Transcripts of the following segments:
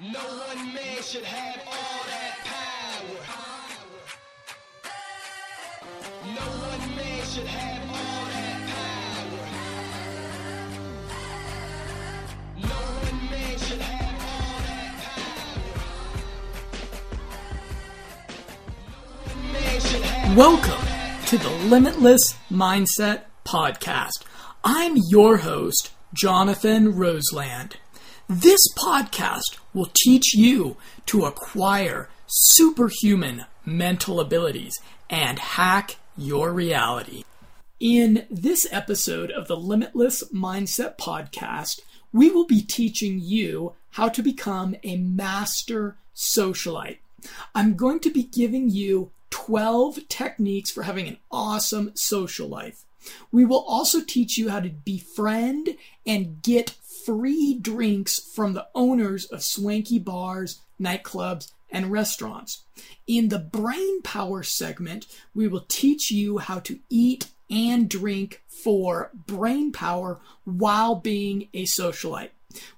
No one man should have all that power. No one man should have all that power. No one man should have Welcome to the Limitless Mindset Podcast. I'm your host, Jonathan Roseland. This podcast will teach you to acquire superhuman mental abilities and hack your reality. In this episode of the Limitless Mindset Podcast, we will be teaching you how to become a master socialite. I'm going to be giving you 12 techniques for having an awesome social life. We will also teach you how to befriend and get free drinks from the owners of swanky bars, nightclubs, and restaurants. In the brain power segment, we will teach you how to eat and drink for brain power while being a socialite.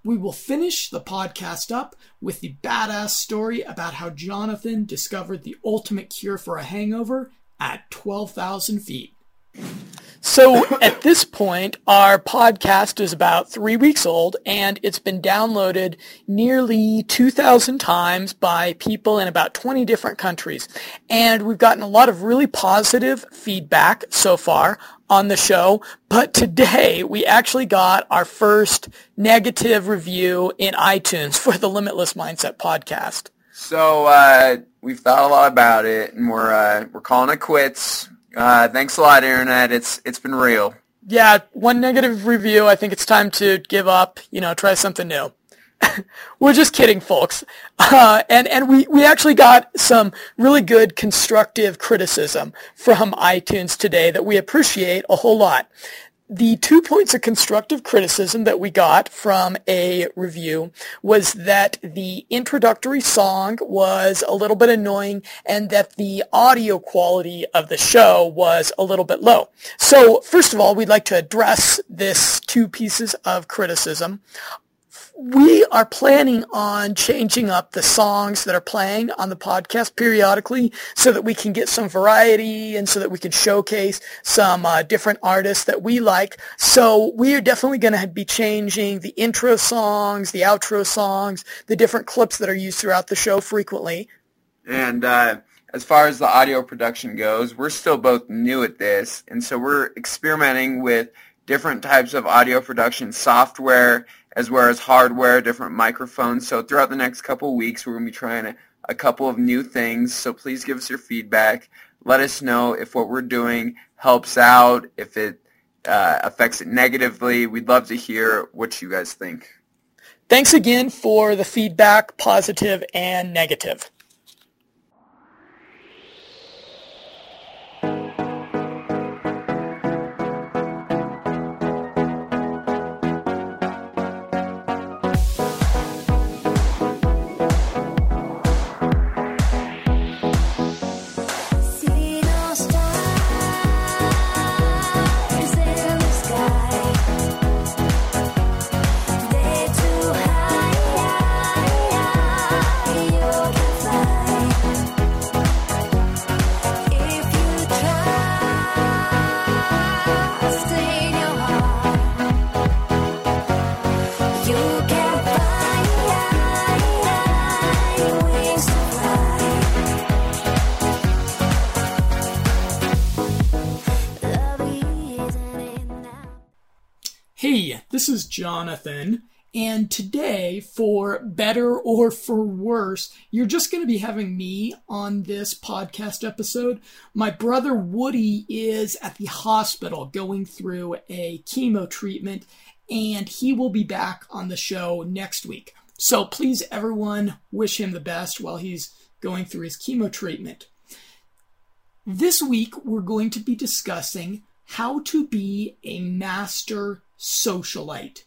We will finish the podcast up with the badass story about how Jonathan discovered the ultimate cure for a hangover at 12,000 feet. So at this point, our podcast is about three weeks old and it's been downloaded nearly 2,000 times by people in about 20 different countries. And we've gotten a lot of really positive feedback so far on the show. But today we actually got our first negative review in iTunes for the Limitless Mindset podcast. So uh, we've thought a lot about it, and we're uh, we're calling it quits. Uh, thanks a lot, Internet. It's it's been real. Yeah, one negative review. I think it's time to give up. You know, try something new. We're just kidding, folks. Uh, and and we we actually got some really good constructive criticism from iTunes today that we appreciate a whole lot the two points of constructive criticism that we got from a review was that the introductory song was a little bit annoying and that the audio quality of the show was a little bit low. So first of all, we'd like to address this two pieces of criticism we are planning on changing up the songs that are playing on the podcast periodically so that we can get some variety and so that we can showcase some uh, different artists that we like. So we are definitely going to be changing the intro songs, the outro songs, the different clips that are used throughout the show frequently. And uh, as far as the audio production goes, we're still both new at this, and so we're experimenting with different types of audio production software as well as hardware, different microphones. So throughout the next couple weeks, we're going to be trying a, a couple of new things. So please give us your feedback. Let us know if what we're doing helps out, if it uh, affects it negatively. We'd love to hear what you guys think. Thanks again for the feedback, positive and negative. This is Jonathan, and today, for better or for worse, you're just going to be having me on this podcast episode. My brother Woody is at the hospital going through a chemo treatment, and he will be back on the show next week. So please, everyone, wish him the best while he's going through his chemo treatment. This week, we're going to be discussing how to be a master socialite.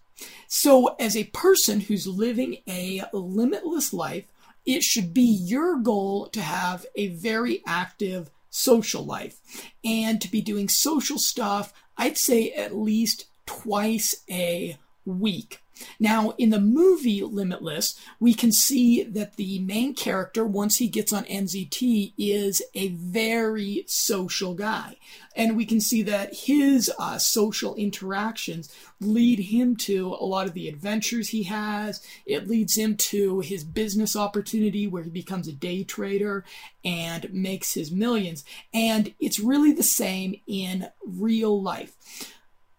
So, as a person who's living a limitless life, it should be your goal to have a very active social life and to be doing social stuff, I'd say at least twice a week. Now, in the movie Limitless, we can see that the main character, once he gets on NZT, is a very social guy. And we can see that his uh, social interactions lead him to a lot of the adventures he has. It leads him to his business opportunity where he becomes a day trader and makes his millions. And it's really the same in real life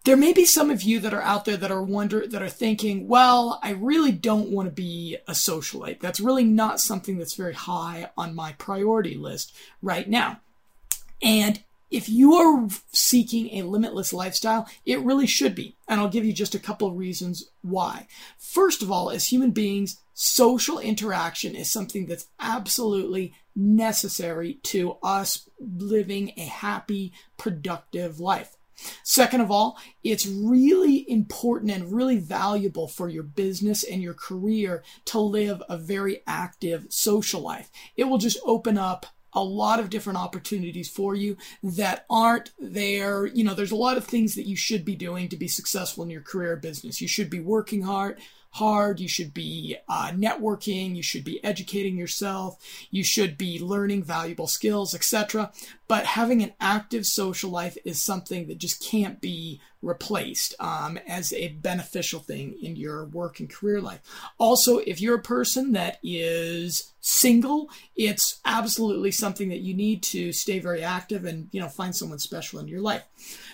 there may be some of you that are out there that are wonder that are thinking, well, I really don't want to be a socialite. That's really not something that's very high on my priority list right now. And if you are seeking a limitless lifestyle, it really should be. And I'll give you just a couple of reasons why. First of all, as human beings, social interaction is something that's absolutely necessary to us living a happy, productive life. Second of all, it's really important and really valuable for your business and your career to live a very active social life. It will just open up a lot of different opportunities for you that aren't there. You know, there's a lot of things that you should be doing to be successful in your career business. You should be working hard, hard. You should be uh, networking. You should be educating yourself. You should be learning valuable skills, etc. But having an active social life is something that just can't be replaced um, as a beneficial thing in your work and career life. Also, if you're a person that is single, it's absolutely something that you need to stay very active and you know find someone special in your life.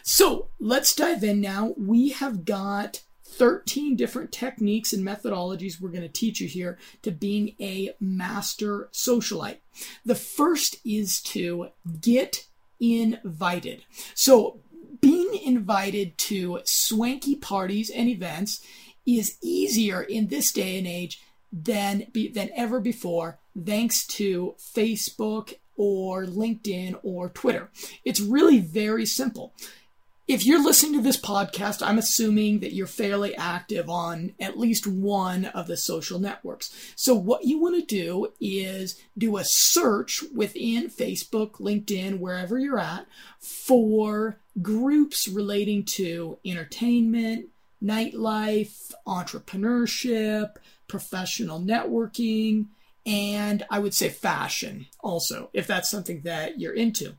So let's dive in now. We have got 13 different techniques and methodologies we're going to teach you here to being a master socialite. The first is to get invited. So, being invited to swanky parties and events is easier in this day and age than than ever before thanks to Facebook or LinkedIn or Twitter. It's really very simple if you're listening to this podcast, I'm assuming that you're fairly active on at least one of the social networks. So, what you want to do is do a search within Facebook, LinkedIn, wherever you're at, for groups relating to entertainment, nightlife, entrepreneurship, professional networking, and I would say fashion also, if that's something that you're into.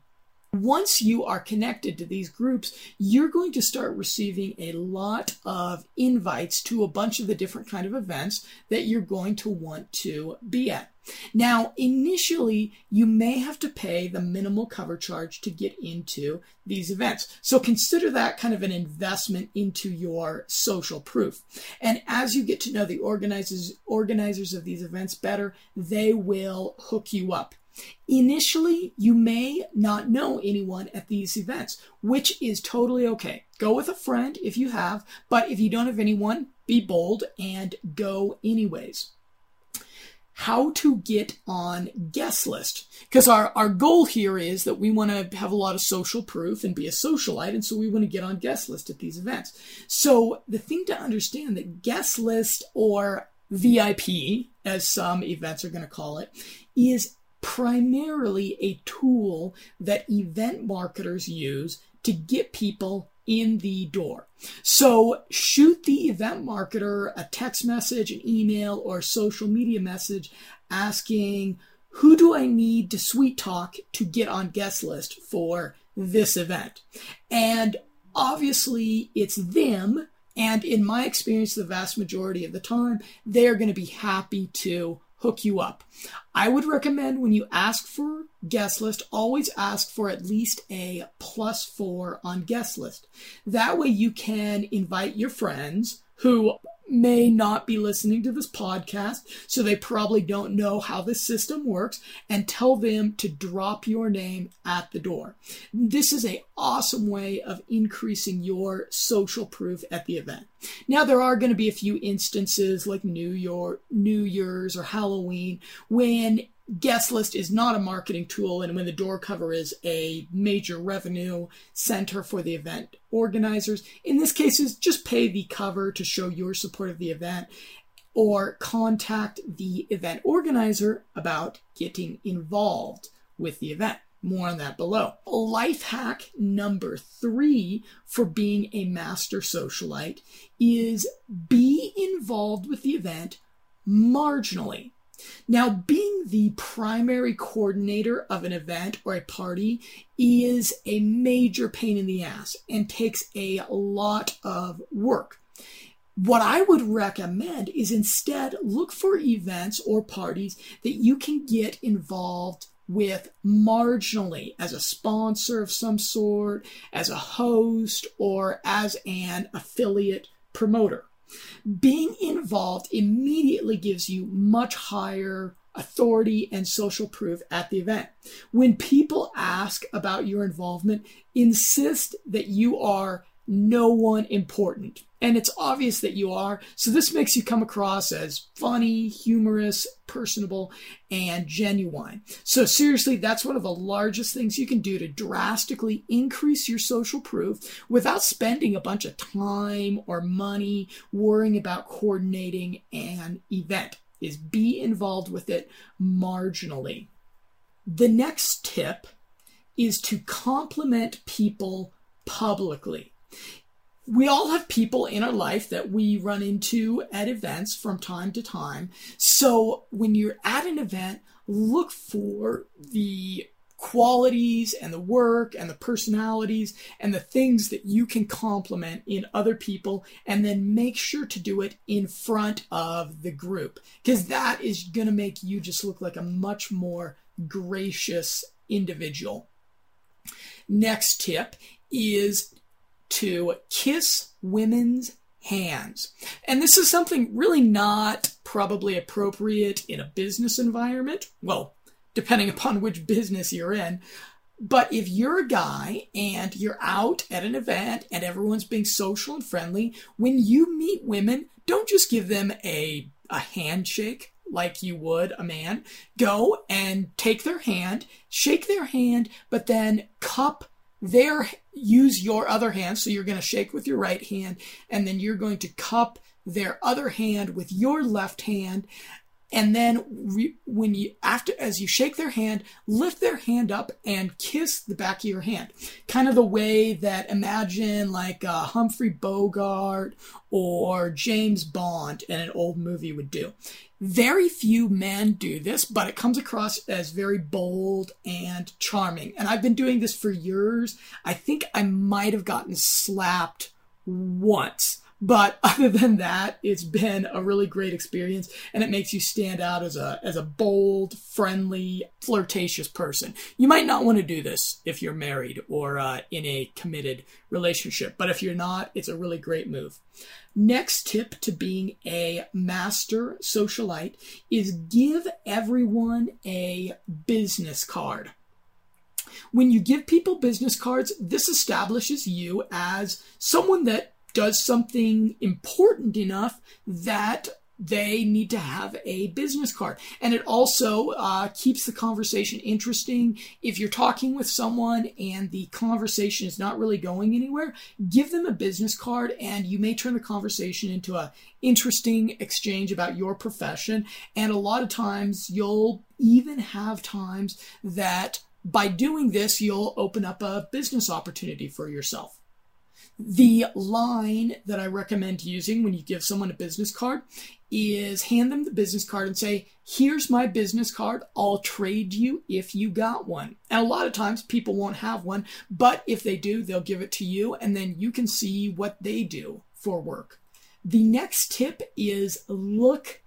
Once you are connected to these groups, you're going to start receiving a lot of invites to a bunch of the different kind of events that you're going to want to be at. Now, initially, you may have to pay the minimal cover charge to get into these events. So consider that kind of an investment into your social proof. And as you get to know the organizers organizers of these events better, they will hook you up. Initially, you may not know anyone at these events, which is totally okay. Go with a friend if you have, but if you don't have anyone, be bold and go anyways. How to get on guest list. Because our, our goal here is that we want to have a lot of social proof and be a socialite, and so we want to get on guest list at these events. So the thing to understand that guest list or VIP, as some events are going to call it, is primarily a tool that event marketers use to get people in the door. So shoot the event marketer a text message, an email, or social media message asking, who do I need to sweet talk to get on guest list for this event? And obviously it's them. And in my experience, the vast majority of the time, they're going to be happy to hook you up. I would recommend when you ask for guest list, always ask for at least a plus four on guest list. That way you can invite your friends who may not be listening to this podcast, so they probably don't know how this system works, and tell them to drop your name at the door. This is a awesome way of increasing your social proof at the event. Now there are going to be a few instances like New York, New Year's or Halloween when guest list is not a marketing tool and when the door cover is a major revenue center for the event organizers in this case is just pay the cover to show your support of the event or contact the event organizer about getting involved with the event More on that below. Life hack number three for being a master socialite is be involved with the event marginally. Now, being the primary coordinator of an event or a party is a major pain in the ass and takes a lot of work. What I would recommend is instead look for events or parties that you can get involved with marginally as a sponsor of some sort, as a host, or as an affiliate promoter. Being involved immediately gives you much higher authority and social proof at the event. When people ask about your involvement, insist that you are no one important. And it's obvious that you are. So this makes you come across as funny, humorous, personable, and genuine. So seriously, that's one of the largest things you can do to drastically increase your social proof without spending a bunch of time or money worrying about coordinating an event is be involved with it marginally. The next tip is to compliment people publicly we all have people in our life that we run into at events from time to time. So when you're at an event, look for the qualities and the work and the personalities and the things that you can compliment in other people and then make sure to do it in front of the group because that is going to make you just look like a much more gracious individual. Next tip is to kiss women's hands. And this is something really not probably appropriate in a business environment. Well, depending upon which business you're in. But if you're a guy and you're out at an event and everyone's being social and friendly, when you meet women, don't just give them a, a handshake like you would a man. Go and take their hand, shake their hand, but then cup their use your other hand. So you're going to shake with your right hand, and then you're going to cup their other hand with your left hand. And then re- when you after as you shake their hand, lift their hand up and kiss the back of your hand, kind of the way that imagine like uh, Humphrey Bogart or James Bond in an old movie would do. Very few men do this, but it comes across as very bold and charming. And I've been doing this for years. I think I might have gotten slapped once. But other than that, it's been a really great experience and it makes you stand out as a as a bold, friendly, flirtatious person. You might not want to do this if you're married or uh, in a committed relationship, but if you're not, it's a really great move. Next tip to being a master socialite is give everyone a business card. When you give people business cards, this establishes you as someone that does something important enough that they need to have a business card. And it also uh, keeps the conversation interesting. If you're talking with someone and the conversation is not really going anywhere, give them a business card and you may turn the conversation into a interesting exchange about your profession. And a lot of times you'll even have times that by doing this, you'll open up a business opportunity for yourself. The line that I recommend using when you give someone a business card is hand them the business card and say, Here's my business card. I'll trade you if you got one. And a lot of times people won't have one, but if they do, they'll give it to you and then you can see what they do for work. The next tip is look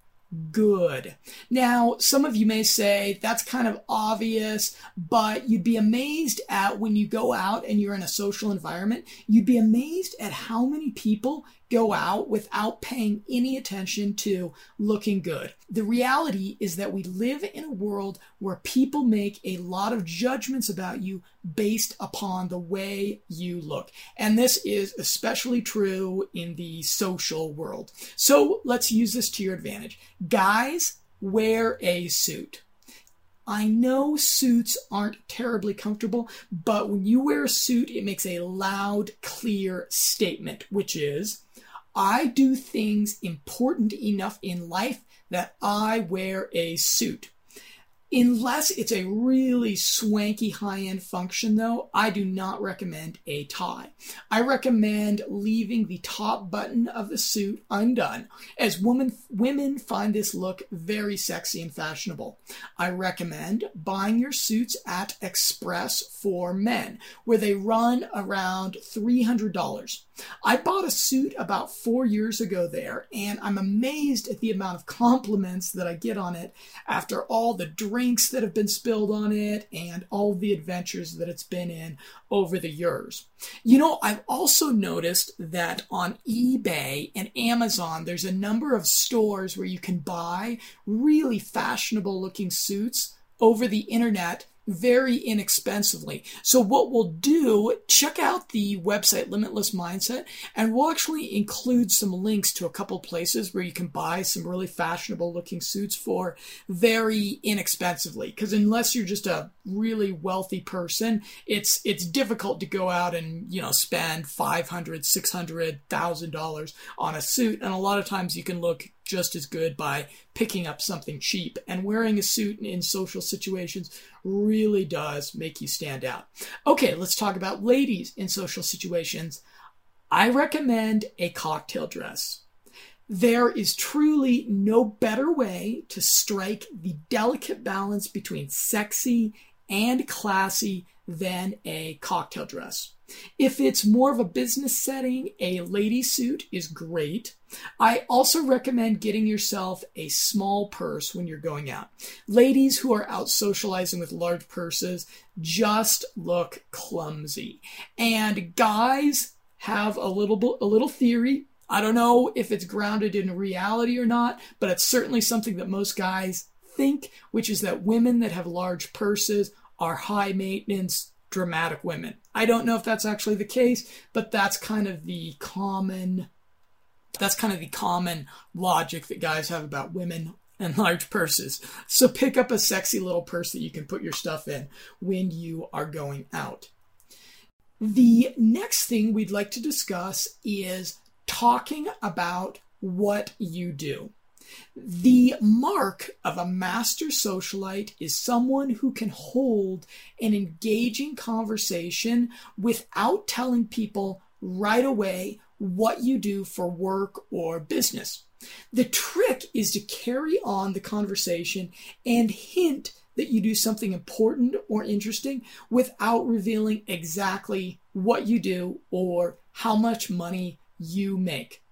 good. Now, some of you may say that's kind of obvious, but you'd be amazed at when you go out and you're in a social environment, you'd be amazed at how many people go out without paying any attention to looking good. The reality is that we live in a world where people make a lot of judgments about you based upon the way you look. And this is especially true in the social world. So let's use this to your advantage. Guys, wear a suit. I know suits aren't terribly comfortable, but when you wear a suit, it makes a loud, clear statement, which is I do things important enough in life that I wear a suit. Unless it's a really swanky high end function, though, I do not recommend a tie. I recommend leaving the top button of the suit undone, as women, women find this look very sexy and fashionable. I recommend buying your suits at Express for Men, where they run around $300. I bought a suit about four years ago there, and I'm amazed at the amount of compliments that I get on it after all the drinks that have been spilled on it and all the adventures that it's been in over the years. You know, I've also noticed that on eBay and Amazon, there's a number of stores where you can buy really fashionable looking suits over the internet very inexpensively. So what we'll do, check out the website Limitless Mindset and we'll actually include some links to a couple places where you can buy some really fashionable looking suits for very inexpensively because unless you're just a really wealthy person, it's it's difficult to go out and, you know, spend 500, 600,000 dollars on a suit and a lot of times you can look just as good by picking up something cheap. And wearing a suit in social situations really does make you stand out. Okay, let's talk about ladies in social situations. I recommend a cocktail dress. There is truly no better way to strike the delicate balance between sexy and classy than a cocktail dress. If it's more of a business setting, a lady suit is great. I also recommend getting yourself a small purse when you're going out. Ladies who are out socializing with large purses just look clumsy. And guys have a little a little theory. I don't know if it's grounded in reality or not, but it's certainly something that most guys think, which is that women that have large purses are high maintenance, dramatic women. I don't know if that's actually the case, but that's kind of the common that's kind of the common logic that guys have about women and large purses. So pick up a sexy little purse that you can put your stuff in when you are going out. The next thing we'd like to discuss is talking about what you do. The mark of a master socialite is someone who can hold an engaging conversation without telling people right away what you do for work or business. The trick is to carry on the conversation and hint that you do something important or interesting without revealing exactly what you do or how much money you make.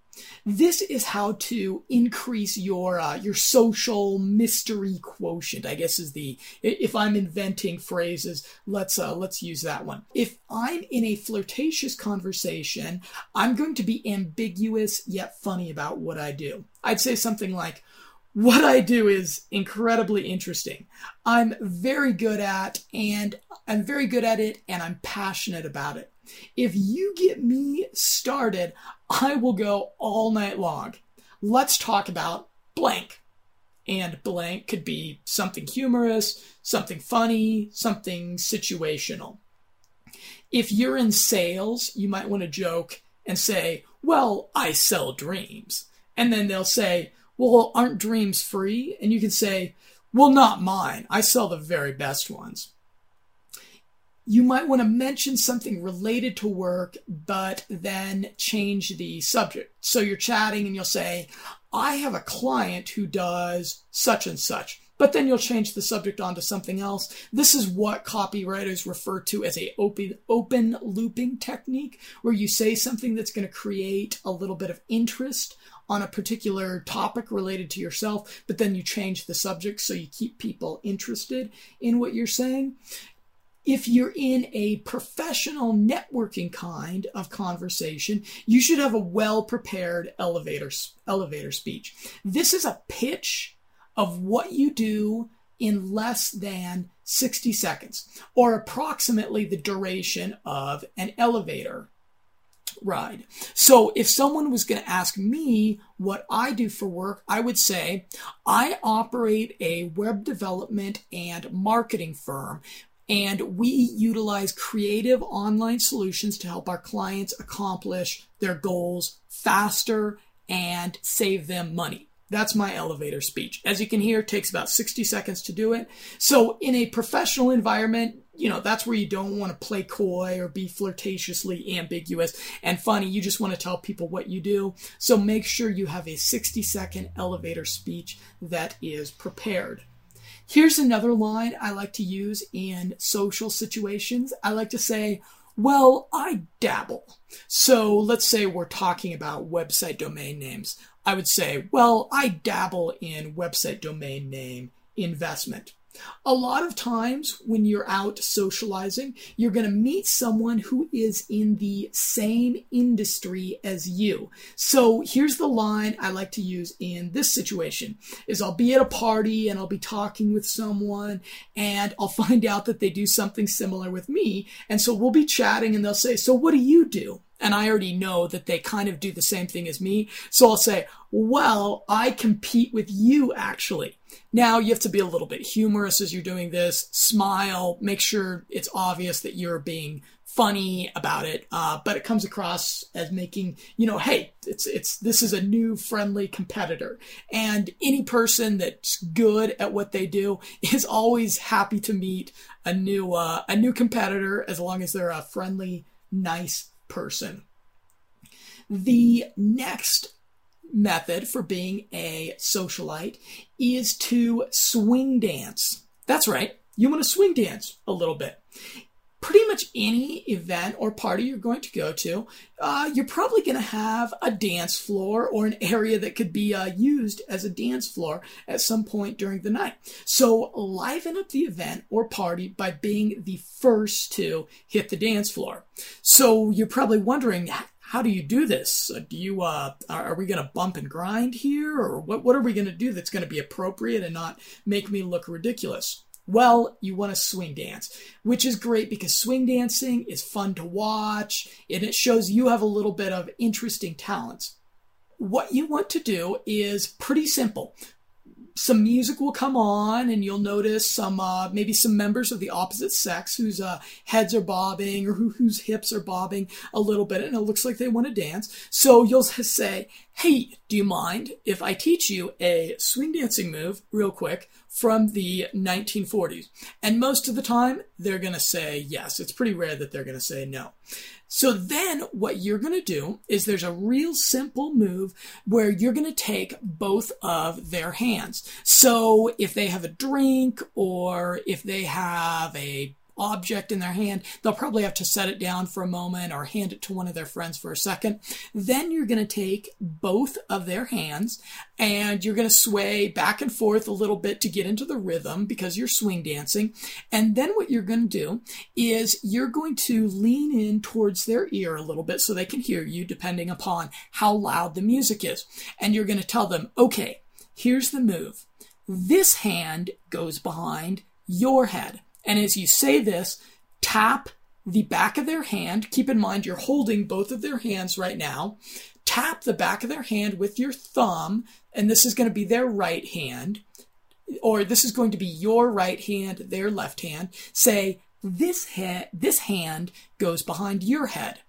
This is how to increase your uh, your social mystery quotient. I guess is the if I'm inventing phrases, let's uh, let's use that one. If I'm in a flirtatious conversation, I'm going to be ambiguous yet funny about what I do. I'd say something like, what I do is incredibly interesting. I'm very good at and I'm very good at it and I'm passionate about it. If you get me started, I will go all night long. Let's talk about blank. And blank could be something humorous, something funny, something situational. If you're in sales, you might want to joke and say, Well, I sell dreams. And then they'll say, Well, aren't dreams free? And you can say, Well, not mine. I sell the very best ones you might want to mention something related to work, but then change the subject. So you're chatting and you'll say, I have a client who does such and such. But then you'll change the subject onto something else. This is what copywriters refer to as a open, open looping technique, where you say something that's going to create a little bit of interest on a particular topic related to yourself, but then you change the subject so you keep people interested in what you're saying if you're in a professional networking kind of conversation, you should have a well prepared elevator, elevator speech. This is a pitch of what you do in less than 60 seconds, or approximately the duration of an elevator ride. So if someone was going to ask me what I do for work, I would say I operate a web development and marketing firm and we utilize creative online solutions to help our clients accomplish their goals faster and save them money. That's my elevator speech. As you can hear, it takes about 60 seconds to do it. So in a professional environment, you know, that's where you don't want to play coy or be flirtatiously ambiguous and funny. You just want to tell people what you do. So make sure you have a 60 second elevator speech that is prepared. Here's another line I like to use in social situations. I like to say, well, I dabble. So let's say we're talking about website domain names. I would say, well, I dabble in website domain name investment. A lot of times when you're out socializing, you're going to meet someone who is in the same industry as you. So here's the line I like to use in this situation is I'll be at a party and I'll be talking with someone and I'll find out that they do something similar with me. And so we'll be chatting and they'll say, "So what do you do?" And I already know that they kind of do the same thing as me. So I'll say, well, I compete with you actually. Now you have to be a little bit humorous as you're doing this. Smile, make sure it's obvious that you're being funny about it, uh, but it comes across as making you know, hey, it's it's this is a new friendly competitor, and any person that's good at what they do is always happy to meet a new uh, a new competitor as long as they're a friendly, nice person. The next method for being a socialite is to swing dance. That's right, you want to swing dance a little bit. Pretty much any event or party you're going to go to, uh, you're probably going to have a dance floor or an area that could be uh, used as a dance floor at some point during the night. So liven up the event or party by being the first to hit the dance floor. So you're probably wondering, how do you do this? Do you uh, are we going to bump and grind here, or what? What are we going to do that's going to be appropriate and not make me look ridiculous? Well, you want to swing dance, which is great because swing dancing is fun to watch and it shows you have a little bit of interesting talents. What you want to do is pretty simple some music will come on and you'll notice some uh, maybe some members of the opposite sex whose uh, heads are bobbing or who, whose hips are bobbing a little bit and it looks like they want to dance. So you'll say hey do you mind if i teach you a swing dancing move real quick from the 1940s and most of the time they're going to say yes. It's pretty rare that they're going to say no so then what you're going to do is there's a real simple move where you're going to take both of their hands. So if they have a drink or if they have a object in their hand. They'll probably have to set it down for a moment or hand it to one of their friends for a second. Then you're going to take both of their hands and you're going to sway back and forth a little bit to get into the rhythm because you're swing dancing. And then what you're going to do is you're going to lean in towards their ear a little bit so they can hear you depending upon how loud the music is. And you're going to tell them, okay, here's the move. This hand goes behind your head. And as you say this, tap the back of their hand. Keep in mind you're holding both of their hands right now. Tap the back of their hand with your thumb, and this is going to be their right hand, or this is going to be your right hand, their left hand. Say, this, head, this hand goes behind your head.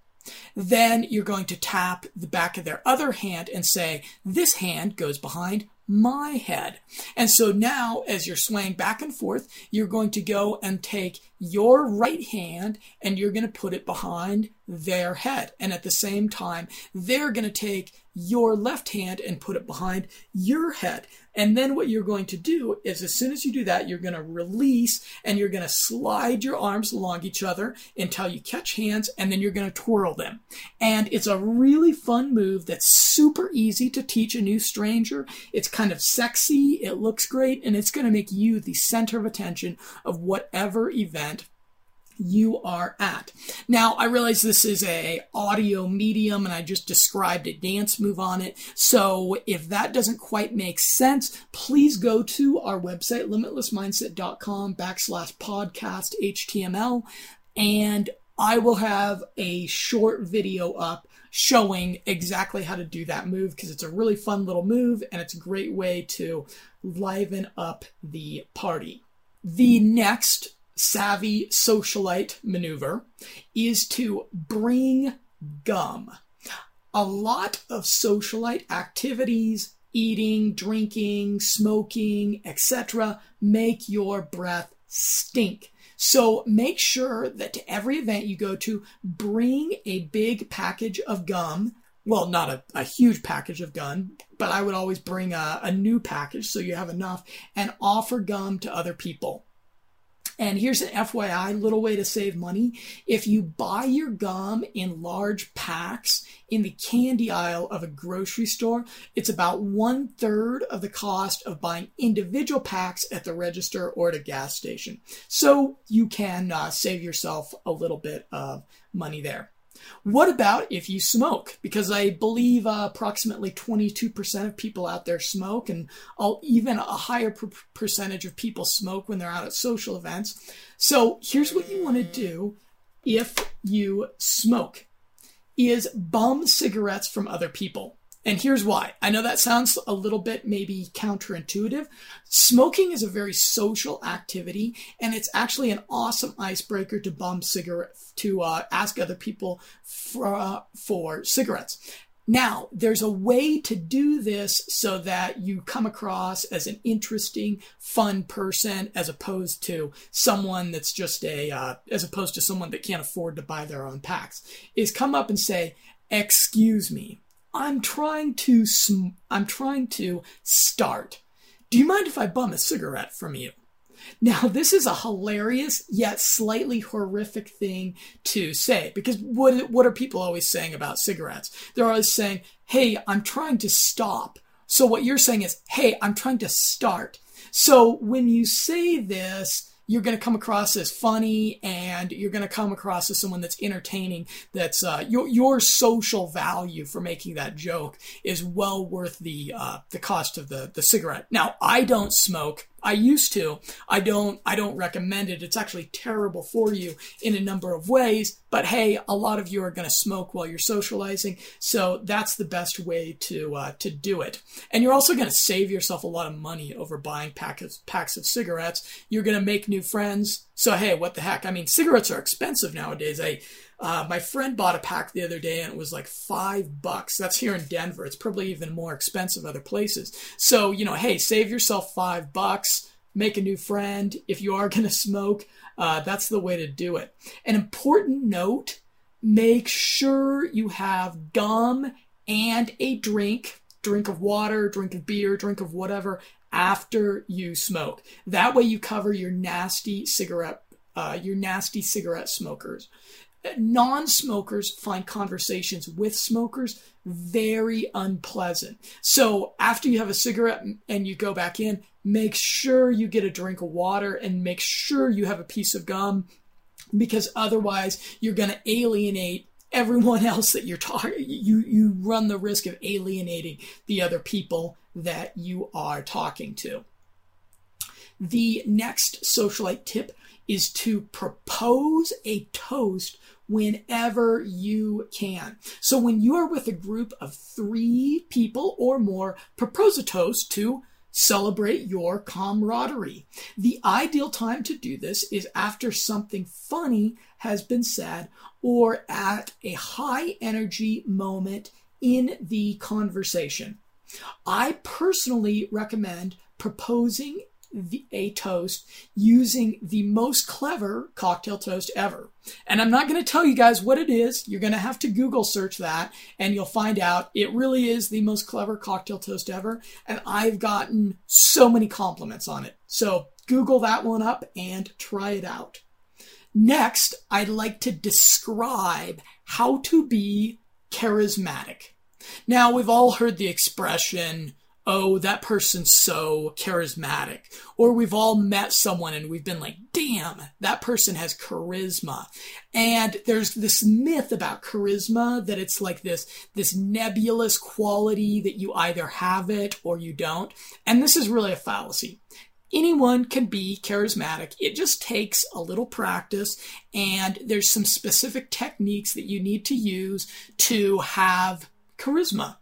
Then you're going to tap the back of their other hand and say, This hand goes behind my head. And so now, as you're swaying back and forth, you're going to go and take your right hand and you're going to put it behind their head. And at the same time, they're going to take your left hand and put it behind your head. And then what you're going to do is as soon as you do that, you're going to release and you're going to slide your arms along each other until you catch hands and then you're going to twirl them. And it's a really fun move that's super easy to teach a new stranger. It's kind of sexy, it looks great, and it's going to make you the center of attention of whatever event you are at. Now, I realize this is a audio medium and I just described a dance move on it. So if that doesn't quite make sense, please go to our website, limitlessmindset.com backslash podcast HTML, and I will have a short video up showing exactly how to do that move because it's a really fun little move and it's a great way to liven up the party. The next savvy socialite maneuver is to bring gum. A lot of socialite activities eating, drinking, smoking, etc., make your breath stink. So make sure that to every event you go to, bring a big package of gum. Well, not a, a huge package of gum, but I would always bring a, a new package so you have enough and offer gum to other people. And here's an FYI little way to save money. If you buy your gum in large packs in the candy aisle of a grocery store, it's about one third of the cost of buying individual packs at the register or at a gas station. So you can uh, save yourself a little bit of money there. What about if you smoke? Because I believe uh, approximately 22% of people out there smoke, and all, even a higher per- percentage of people smoke when they're out at social events. So here's what you want to do if you smoke is bum cigarettes from other people. And here's why. I know that sounds a little bit maybe counterintuitive. Smoking is a very social activity, and it's actually an awesome icebreaker to bum cigarettes, to uh, ask other people for, uh, for cigarettes. Now, there's a way to do this so that you come across as an interesting, fun person as opposed to someone that's just a, uh, as opposed to someone that can't afford to buy their own packs, is come up and say, Excuse me, I'm trying to, sm- I'm trying to start. Do you mind if I bum a cigarette from you? Now, this is a hilarious yet slightly horrific thing to say because what, what are people always saying about cigarettes? They're always saying, hey, I'm trying to stop. So, what you're saying is, hey, I'm trying to start. So, when you say this, you're going to come across as funny and you're going to come across as someone that's entertaining that's uh, your, your social value for making that joke is well worth the uh, the cost of the the cigarette. Now i don't smoke I used to. I don't I don't recommend it. It's actually terrible for you in a number of ways, but hey, a lot of you are going to smoke while you're socializing, so that's the best way to uh, to do it. And you're also going to save yourself a lot of money over buying packets packs of cigarettes. You're going to make new friends. So hey, what the heck? I mean, cigarettes are expensive nowadays. I uh, my friend bought a pack the other day and it was like five bucks. That's here in Denver. It's probably even more expensive other places. So, you know, hey, save yourself five bucks, make a new friend. If you are going to smoke, uh, that's the way to do it. An important note make sure you have gum and a drink drink of water, drink of beer, drink of whatever after you smoke. That way you cover your nasty cigarette, uh, your nasty cigarette smokers non-smokers find conversations with smokers very unpleasant. So after you have a cigarette and you go back in, make sure you get a drink of water and make sure you have a piece of gum because otherwise you're going to alienate everyone else that you're talking you you run the risk of alienating the other people that you are talking to. The next socialite tip is to propose a toast whenever you can. So when you are with a group of three people or more, propose a toast to celebrate your camaraderie. The ideal time to do this is after something funny has been said or at a high energy moment in the conversation. I personally recommend proposing the, a toast using the most clever cocktail toast ever. And I'm not going to tell you guys what it is. You're going to have to Google search that and you'll find out it really is the most clever cocktail toast ever. And I've gotten so many compliments on it. So Google that one up and try it out. Next, I'd like to describe how to be charismatic. Now, we've all heard the expression, oh, that person's so charismatic. Or we've all met someone and we've been like, damn, that person has charisma. And there's this myth about charisma that it's like this, this nebulous quality that you either have it or you don't. And this is really a fallacy. Anyone can be charismatic. It just takes a little practice, and there's some specific techniques that you need to use to have charisma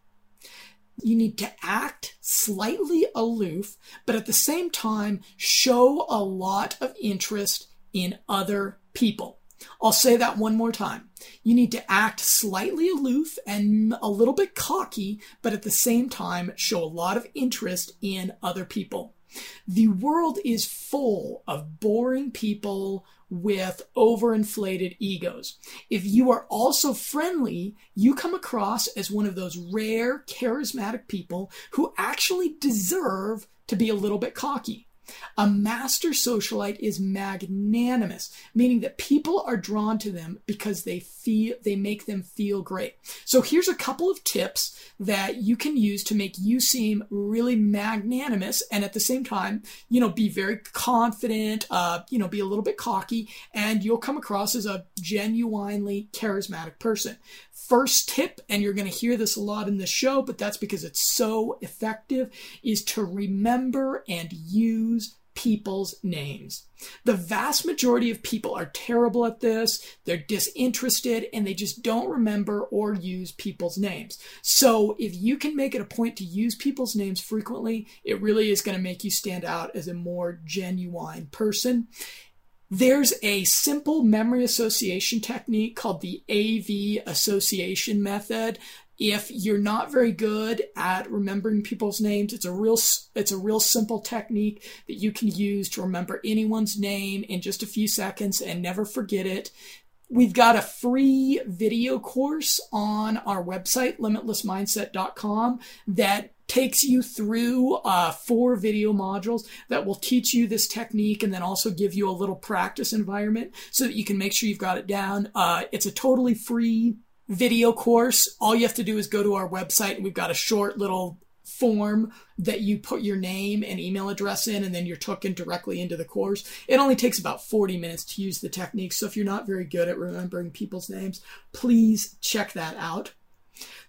you need to act slightly aloof, but at the same time show a lot of interest in other people. I'll say that one more time. You need to act slightly aloof and a little bit cocky, but at the same time show a lot of interest in other people. The world is full of boring people with overinflated egos. If you are also friendly, you come across as one of those rare, charismatic people who actually deserve to be a little bit cocky. A master socialite is magnanimous, meaning that people are drawn to them because they feel they make them feel great. So here's a couple of tips that you can use to make you seem really magnanimous and at the same time, you know, be very confident, uh, you know, be a little bit cocky, and you'll come across as a genuinely charismatic person. First tip, and you're going to hear this a lot in the show, but that's because it's so effective, is to remember and use people's names. The vast majority of people are terrible at this. They're disinterested and they just don't remember or use people's names. So if you can make it a point to use people's names frequently, it really is going to make you stand out as a more genuine person. There's a simple memory association technique called the AV association method. If you're not very good at remembering people's names, it's a real it's a real simple technique that you can use to remember anyone's name in just a few seconds and never forget it. We've got a free video course on our website, limitlessmindset.com, that takes you through uh, four video modules that will teach you this technique and then also give you a little practice environment so that you can make sure you've got it down. Uh, it's a totally free video course. All you have to do is go to our website and we've got a short little form that you put your name and email address in and then you're taken directly into the course. It only takes about 40 minutes to use the technique. So if you're not very good at remembering people's names, please check that out.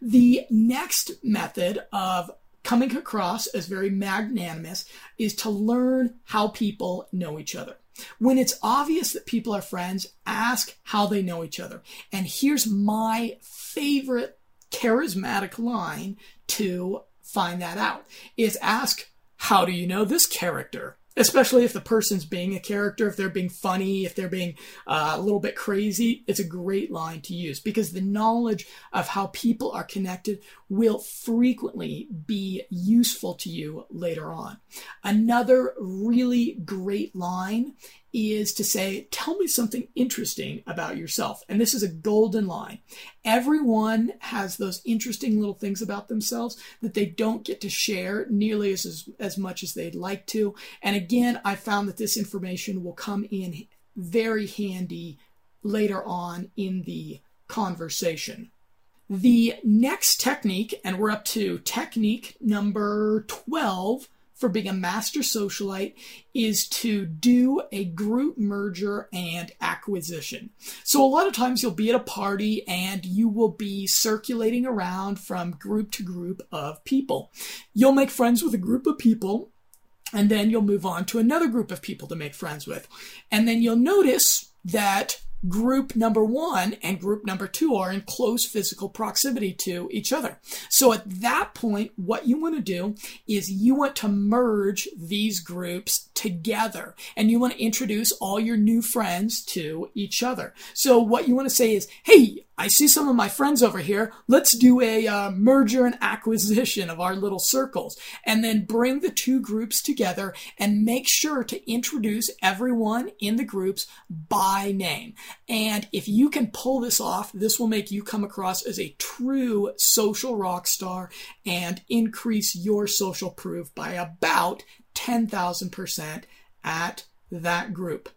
The next method of coming across as very magnanimous is to learn how people know each other. When it's obvious that people are friends, ask how they know each other. And here's my favorite charismatic line to find that out is ask, how do you know this character? Especially if the person's being a character, if they're being funny, if they're being uh, a little bit crazy, it's a great line to use because the knowledge of how people are connected will frequently be useful to you later on. Another really great line is to say, Tell me something interesting about yourself. And this is a golden line. Everyone has those interesting little things about themselves that they don't get to share nearly as, as, much as they'd like to. And again, I found that this information will come in very handy later on in the conversation. The next technique, and we're up to technique number 12 for being a master socialite, is to do a group merger and acquisition. So, a lot of times you'll be at a party and you will be circulating around from group to group of people. You'll make friends with a group of people. And then you'll move on to another group of people to make friends with. And then you'll notice that group number one and group number two are in close physical proximity to each other. So at that point, what you want to do is you want to merge these groups together and you want to introduce all your new friends to each other. So what you want to say is, hey, I see some of my friends over here. Let's do a uh, merger and acquisition of our little circles and then bring the two groups together and make sure to introduce everyone in the groups by name. And if you can pull this off, this will make you come across as a true social rock star and increase your social proof by about 10,000% at that group.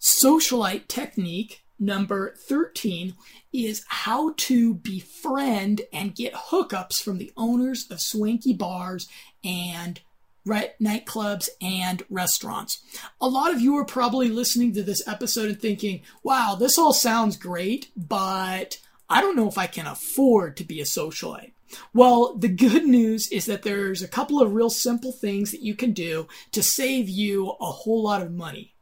Socialite technique number 13 is how to befriend and get hookups from the owners of swanky bars and nightclubs and restaurants. A lot of you are probably listening to this episode and thinking, "Wow, this all sounds great, but I don't know if I can afford to be a socialite." Well, the good news is that there's a couple of real simple things that you can do to save you a whole lot of money.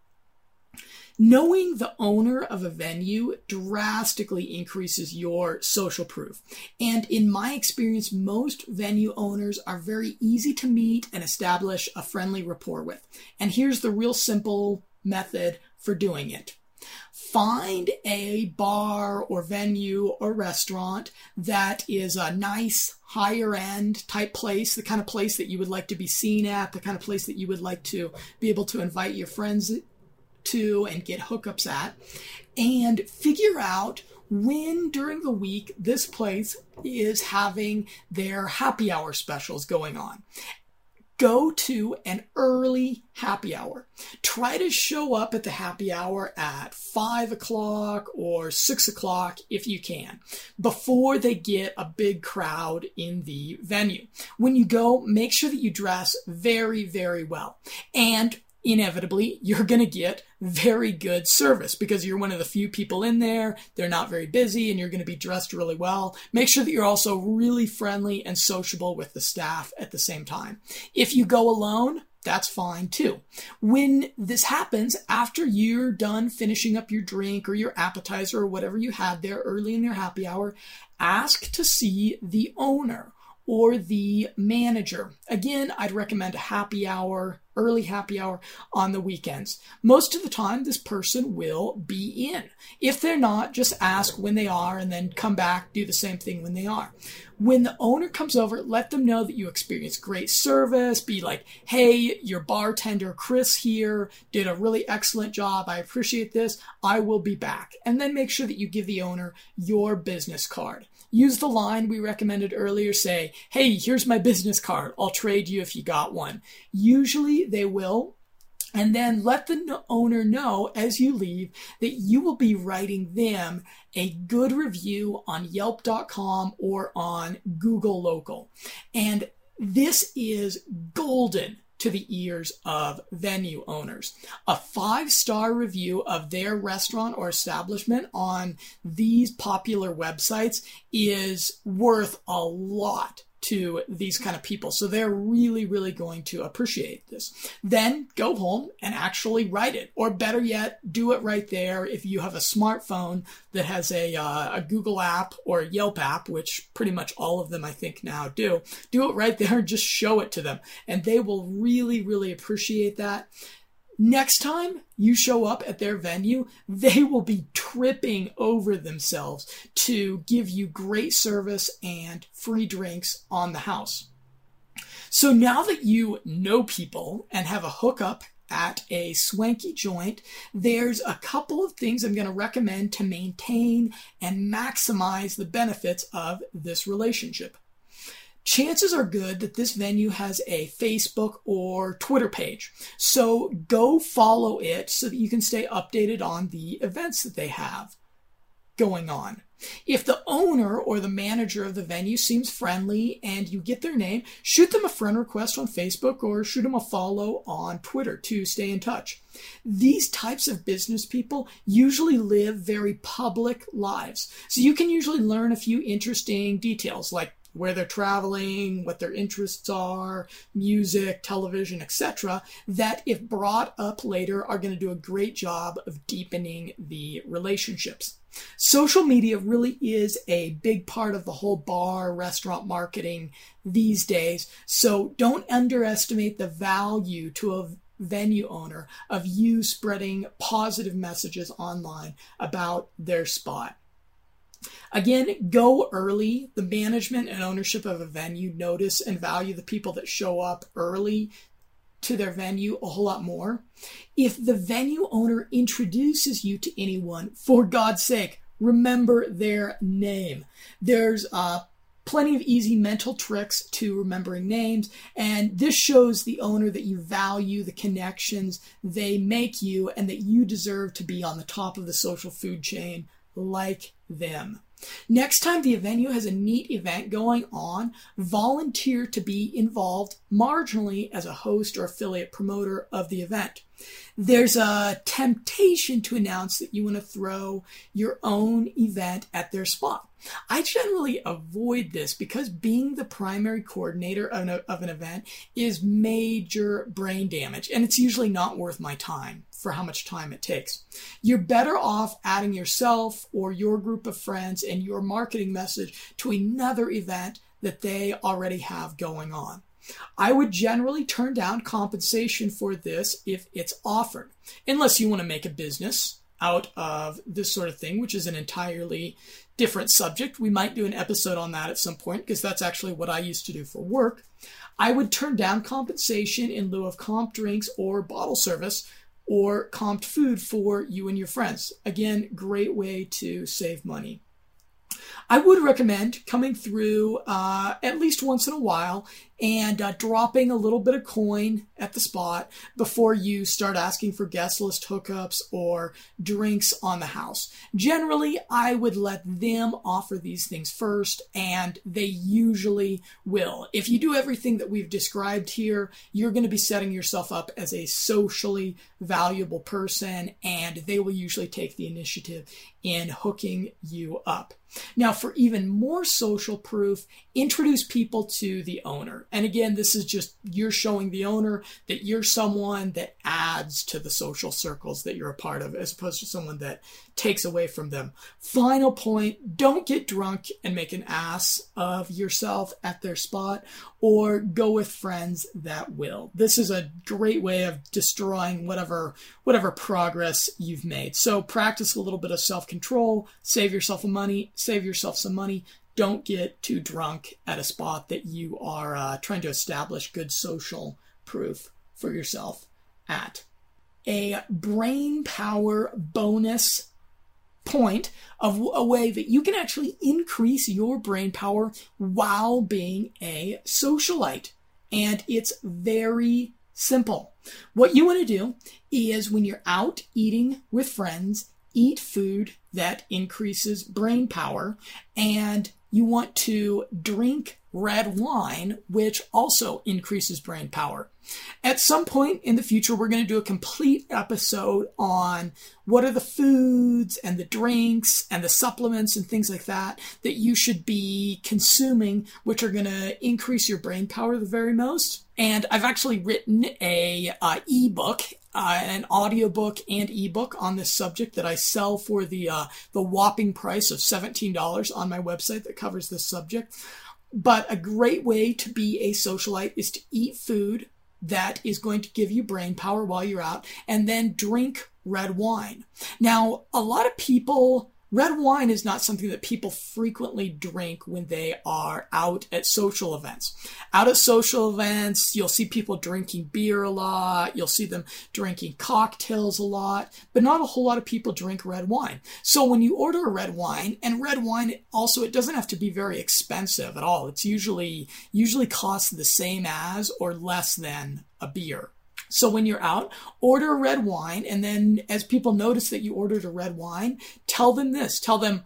Knowing the owner of a venue drastically increases your social proof. And in my experience, most venue owners are very easy to meet and establish a friendly rapport with. And here's the real simple method for doing it. Find a bar or venue or restaurant that is a nice higher end type place, the kind of place that you would like to be seen at, the kind of place that you would like to be able to invite your friends to and get hookups at, and figure out when during the week this place is having their happy hour specials going on. Go to an early happy hour. Try to show up at the happy hour at five o'clock or six o'clock if you can, before they get a big crowd in the venue. When you go, make sure that you dress very, very well. And inevitably you're going to get very good service because you're one of the few people in there. They're not very busy and you're going to be dressed really well. Make sure that you're also really friendly and sociable with the staff at the same time. If you go alone, that's fine too. When this happens, after you're done finishing up your drink or your appetizer or whatever you had there early in their happy hour, ask to see the owner or the manager. Again, I'd recommend a happy hour, early happy hour on the weekends. Most of the time, this person will be in. If they're not, just ask when they are and then come back, do the same thing when they are. When the owner comes over, let them know that you experienced great service. Be like, hey, your bartender Chris here did a really excellent job. I appreciate this. I will be back. And then make sure that you give the owner your business card use the line we recommended earlier say hey here's my business card. I'll trade you if you got one. Usually they will. And then let the owner know as you leave that you will be writing them a good review on yelp.com or on google local. And this is golden to the ears of venue owners. A five star review of their restaurant or establishment on these popular websites is worth a lot to these kind of people. So they're really, really going to appreciate this. Then go home and actually write it. Or better yet, do it right there if you have a smartphone that has a, uh, a Google app or a Yelp app, which pretty much all of them I think now do. Do it right there and just show it to them. And they will really, really appreciate that. Next time you show up at their venue, they will be tripping over themselves to give you great service and free drinks on the house. So now that you know people and have a hookup at a swanky joint, there's a couple of things I'm going to recommend to maintain and maximize the benefits of this relationship chances are good that this venue has a Facebook or Twitter page. So go follow it so that you can stay updated on the events that they have going on. If the owner or the manager of the venue seems friendly and you get their name, shoot them a friend request on Facebook or shoot them a follow on Twitter to stay in touch. These types of business people usually live very public lives. So you can usually learn a few interesting details like where they're traveling, what their interests are, music, television, etc., that if brought up later are going to do a great job of deepening the relationships. Social media really is a big part of the whole bar restaurant marketing these days. So don't underestimate the value to a venue owner of you spreading positive messages online about their spot. Again, go early. The management and ownership of a venue notice and value the people that show up early to their venue a whole lot more. If the venue owner introduces you to anyone, for God's sake, remember their name. There's uh, plenty of easy mental tricks to remembering names, and this shows the owner that you value the connections they make you and that you deserve to be on the top of the social food chain like them. Next time the venue has a neat event going on, volunteer to be involved marginally as a host or affiliate promoter of the event. There's a temptation to announce that you want to throw your own event at their spot. I generally avoid this because being the primary coordinator of an, of an event is major brain damage, and it's usually not worth my time for how much time it takes. You're better off adding yourself or your group of friends and your marketing message to another event that they already have going on. I would generally turn down compensation for this if it's offered, unless you want to make a business out of this sort of thing, which is an entirely different subject. We might do an episode on that at some point because that's actually what I used to do for work. I would turn down compensation in lieu of comp drinks or bottle service or comped food for you and your friends. Again, great way to save money. I would recommend coming through uh, at least once in a while and uh, dropping a little bit of coin at the spot before you start asking for guest list hookups or drinks on the house. Generally, I would let them offer these things first, and they usually will. If you do everything that we've described here, you're going to be setting yourself up as a socially valuable person, and they will usually take the initiative in hooking you up. Now, for even more social proof, introduce people to the owner. And again, this is just you're showing the owner that you're someone that adds to the social circles that you're a part of, as opposed to someone that takes away from them. Final point don't get drunk and make an ass of yourself at their spot, or go with friends that will. This is a great way of destroying whatever whatever progress you've made. So practice a little bit of self-control, save yourself money, save yourself some money. Don't get too drunk at a spot that you are uh, trying to establish good social proof for yourself at. A brain power bonus point of a way that you can actually increase your brain power while being a socialite. And it's very simple. What you want to do is when you're out eating with friends, eat food that increases brain power and you want to drink red wine, which also increases brain power. At some point in the future, we're going to do a complete episode on what are the foods and the drinks and the supplements and things like that that you should be consuming, which are going to increase your brain power the very most. And I've actually written a uh, ebook uh, an audiobook and ebook on this subject that I sell for the uh, the whopping price of $17 on my website that covers this subject. But a great way to be a socialite is to eat food that is going to give you brain power while you're out and then drink red wine. Now, a lot of people Red wine is not something that people frequently drink when they are out at social events. Out at social events, you'll see people drinking beer a lot, you'll see them drinking cocktails a lot, but not a whole lot of people drink red wine. So when you order a red wine, and red wine also it doesn't have to be very expensive at all. It's usually usually costs the same as or less than a beer. So when you're out, order red wine, and then as people notice that you ordered a red wine, tell them this. Tell them,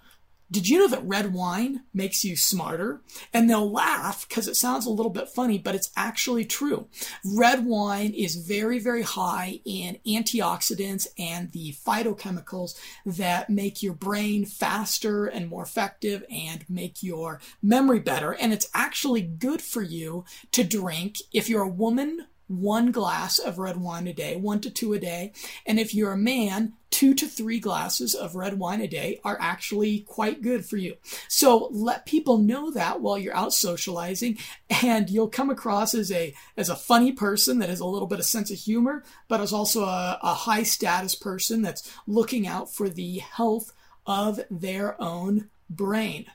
did you know that red wine makes you smarter? And they'll laugh because it sounds a little bit funny, but it's actually true. Red wine is very, very high in antioxidants and the phytochemicals that make your brain faster and more effective and make your memory better. And it's actually good for you to drink if you're a woman one glass of red wine a day, one to two a day. And if you're a man, two to three glasses of red wine a day are actually quite good for you. So let people know that while you're out socializing and you'll come across as a, as a funny person that has a little bit of sense of humor, but is also a, a high status person that's looking out for the health of their own brain.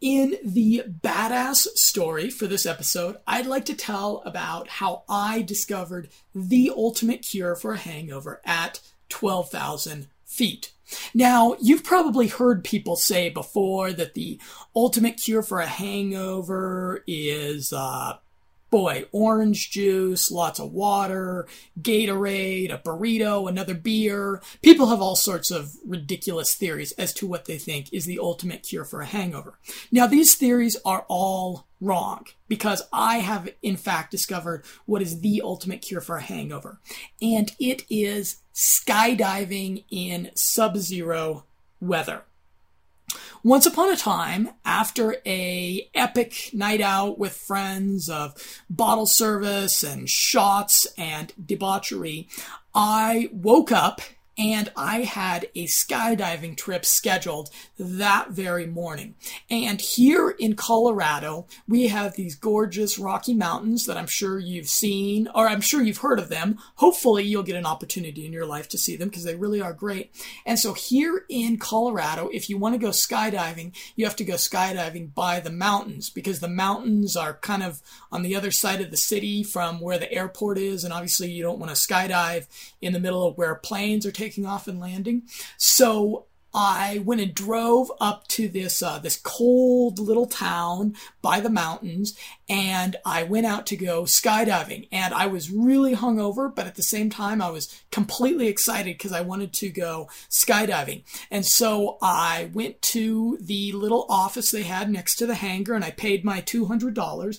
In the badass story for this episode, I'd like to tell about how I discovered the ultimate cure for a hangover at 12,000 feet. Now, you've probably heard people say before that the ultimate cure for a hangover is uh, boy, orange juice, lots of water, Gatorade, a burrito, another beer. People have all sorts of ridiculous theories as to what they think is the ultimate cure for a hangover. Now, these theories are all wrong because I have, in fact, discovered what is the ultimate cure for a hangover. And it is skydiving in sub zero weather. Once upon a time, after a epic night out with friends of bottle service and shots and debauchery, I woke up and I had a skydiving trip scheduled that very morning. And here in Colorado, we have these gorgeous Rocky Mountains that I'm sure you've seen, or I'm sure you've heard of them. Hopefully, you'll get an opportunity in your life to see them because they really are great. And so, here in Colorado, if you want to go skydiving, you have to go skydiving by the mountains because the mountains are kind of on the other side of the city from where the airport is. And obviously, you don't want to skydive in the middle of where planes are taking off and landing. So, I went and drove up to this uh, this cold little town by the mountains, and I went out to go skydiving. And I was really hungover, but at the same time, I was completely excited because I wanted to go skydiving. And so I went to the little office they had next to the hangar, and I paid my two hundred dollars.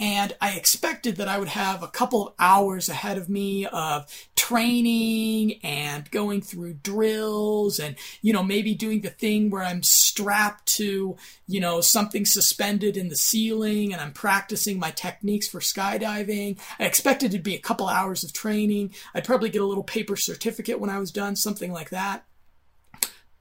And I expected that I would have a couple of hours ahead of me of training and going through drills and, you know, maybe doing the thing where I'm strapped to, you know, something suspended in the ceiling and I'm practicing my techniques for skydiving. I expected it to be a couple hours of training. I'd probably get a little paper certificate when I was done, something like that.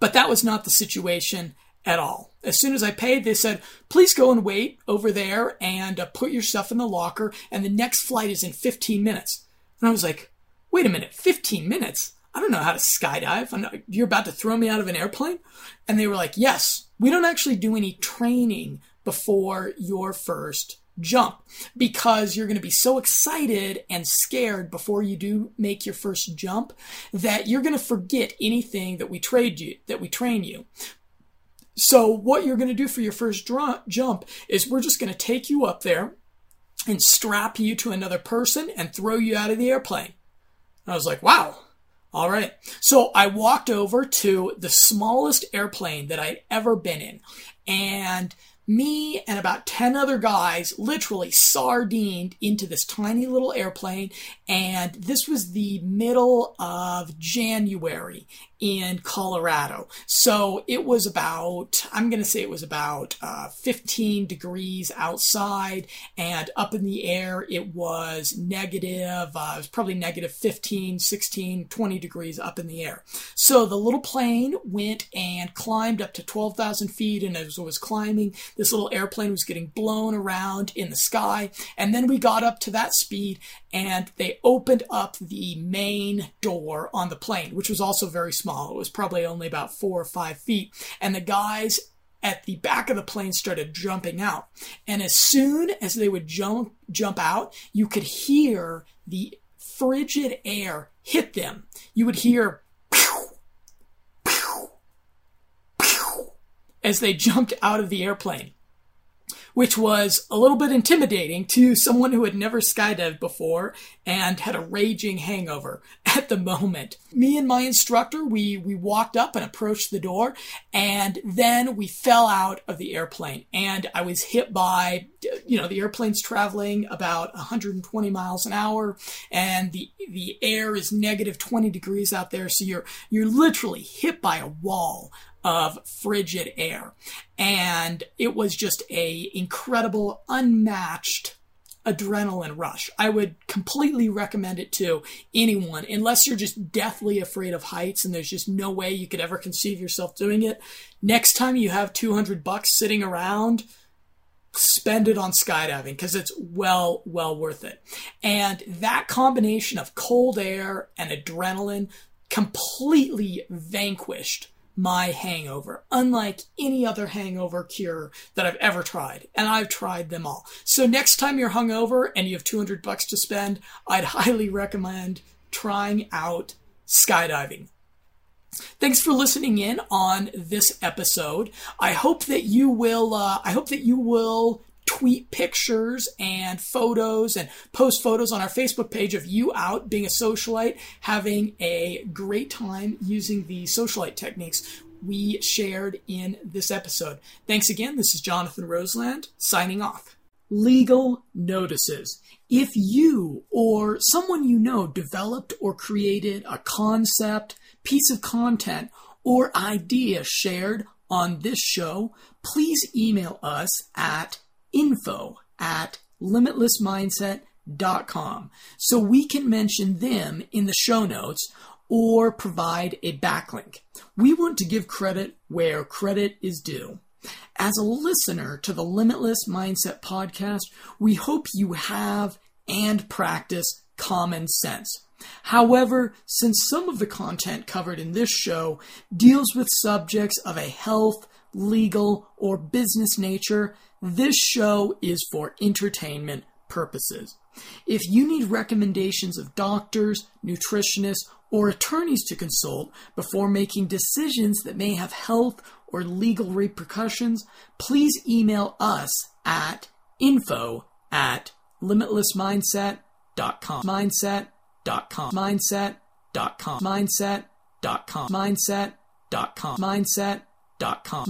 But that was not the situation at all. As soon as I paid, they said, please go and wait over there and uh, put your stuff in the locker, and the next flight is in 15 minutes. And I was like, wait a minute, 15 minutes? I don't know how to skydive. Not, you're about to throw me out of an airplane? And they were like, yes, we don't actually do any training before your first jump because you're going to be so excited and scared before you do make your first jump that you're going to forget anything that we trade you that we train you so what you're going to do for your first dr- jump is we're just going to take you up there and strap you to another person and throw you out of the airplane. I was like, wow. All right. So I walked over to the smallest airplane that I'd ever been in. And me and about 10 other guys literally sardined into this tiny little airplane. And this was the middle of January in Colorado. So it was about, I'm going to say it was about uh, 15 degrees outside, and up in the air it was negative, uh, it was probably negative 15, 16, 20 degrees up in the air. So the little plane went and climbed up to 12,000 feet, and as it was climbing, this little airplane was getting blown around in the sky. And then we got up to that speed, and they opened up the main door on the plane, which was also very small. It was probably only about four or five feet. And the guys at the back of the plane started jumping out. And as soon as they would jump jump out, you could hear the frigid air hit them. You would hear pew, pew, pew, as they jumped out of the airplane which was a little bit intimidating to someone who had never skydived before and had a raging hangover at the moment. Me and my instructor, we, we walked up and approached the door and then we fell out of the airplane and I was hit by, you know, the airplane's traveling about 120 miles an hour and the, the air is negative 20 degrees out there. So you're, you're literally hit by a wall of frigid air. And it was just a incredible, unmatched adrenaline rush. I would completely recommend it to anyone, unless you're just deathly afraid of heights and there's just no way you could ever conceive yourself doing it. Next time you have 200 bucks sitting around, spend it on skydiving because it's well, well worth it. And that combination of cold air and adrenaline completely vanquished my hangover, unlike any other hangover cure that I've ever tried. And I've tried them all. So next time you're hungover and you have 200 bucks to spend, I'd highly recommend trying out skydiving. Thanks for listening in on this episode. I hope that you will. Uh, I hope that you will tweet pictures and photos and post photos on our Facebook page of you out being a socialite, having a great time using the socialite techniques we shared in this episode. Thanks again. This is Jonathan Roseland signing off. Legal notices. If you or someone you know developed or created a concept, piece of content, or idea shared on this show, please email us at info at limitlessmindset.com so we can mention them in the show notes or provide a backlink. We want to give credit where credit is due. As a listener to the Limitless Mindset podcast, we hope you have and practice common sense. However, since some of the content covered in this show deals with subjects of a health, legal, or business nature, this show is for entertainment purposes. If you need recommendations of doctors, nutritionists, or attorneys to consult before making decisions that may have health or legal repercussions, please email us at info at limitlessmindset.com. Mindset.com. Mindset.com. Mindset.com. Mindset.com. Mindset.com.